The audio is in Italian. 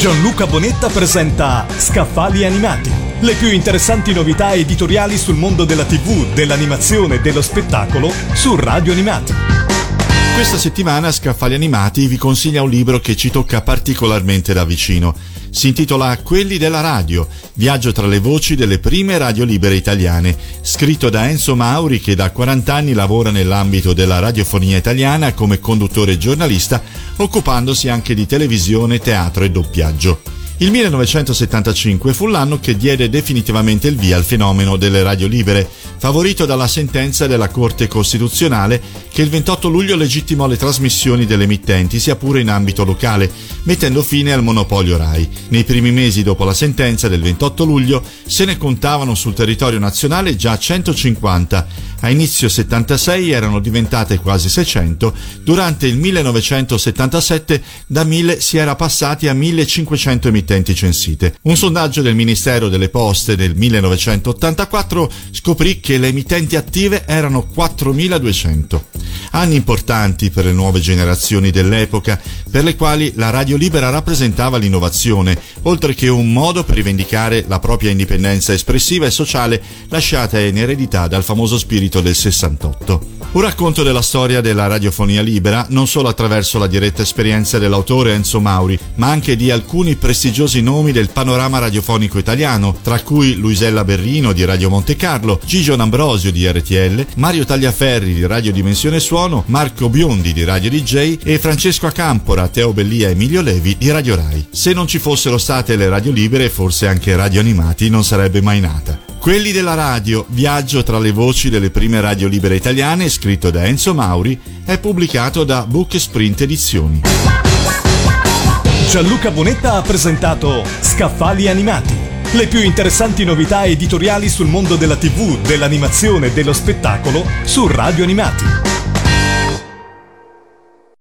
Gianluca Bonetta presenta Scaffali Animati, le più interessanti novità editoriali sul mondo della TV, dell'animazione e dello spettacolo su Radio Animati. Questa settimana Scaffali Animati vi consiglia un libro che ci tocca particolarmente da vicino. Si intitola Quelli della radio, viaggio tra le voci delle prime radio libere italiane, scritto da Enzo Mauri che da 40 anni lavora nell'ambito della radiofonia italiana come conduttore e giornalista, occupandosi anche di televisione, teatro e doppiaggio. Il 1975 fu l'anno che diede definitivamente il via al fenomeno delle radio libere, favorito dalla sentenza della Corte Costituzionale che il 28 luglio legittimò le trasmissioni delle emittenti, sia pure in ambito locale, mettendo fine al monopolio RAI. Nei primi mesi dopo la sentenza del 28 luglio se ne contavano sul territorio nazionale già 150, a inizio 76 erano diventate quasi 600, durante il 1977 da 1000 si era passati a 1500 emittenti censite. Un sondaggio del Ministero delle Poste del 1984 scoprì che le emittenti attive erano 4200. Anni importanti per le nuove generazioni dell'epoca, per le quali la radio libera rappresentava l'innovazione, oltre che un modo per rivendicare la propria indipendenza espressiva e sociale lasciata in eredità dal famoso spirito del 68. Un racconto della storia della radiofonia libera, non solo attraverso la diretta esperienza dell'autore Enzo Mauri, ma anche di alcuni prestigiosi nomi del panorama radiofonico italiano, tra cui Luisella Berrino di Radio Monte Carlo, Gigio Ambrosio di RTL, Mario Tagliaferri di Radio Dimensione Suono, Marco Biondi di Radio DJ e Francesco Acampora, Teo Bellia e Emilio Levi di Radio Rai. Se non ci fossero state le radio libere, forse anche Radio Animati non sarebbe mai nata. Quelli della radio, viaggio tra le voci delle prime radio libere italiane, scritto da Enzo Mauri, è pubblicato da Book Sprint Edizioni. Gianluca Bonetta ha presentato Scaffali Animati, le più interessanti novità editoriali sul mondo della TV, dell'animazione e dello spettacolo su Radio Animati.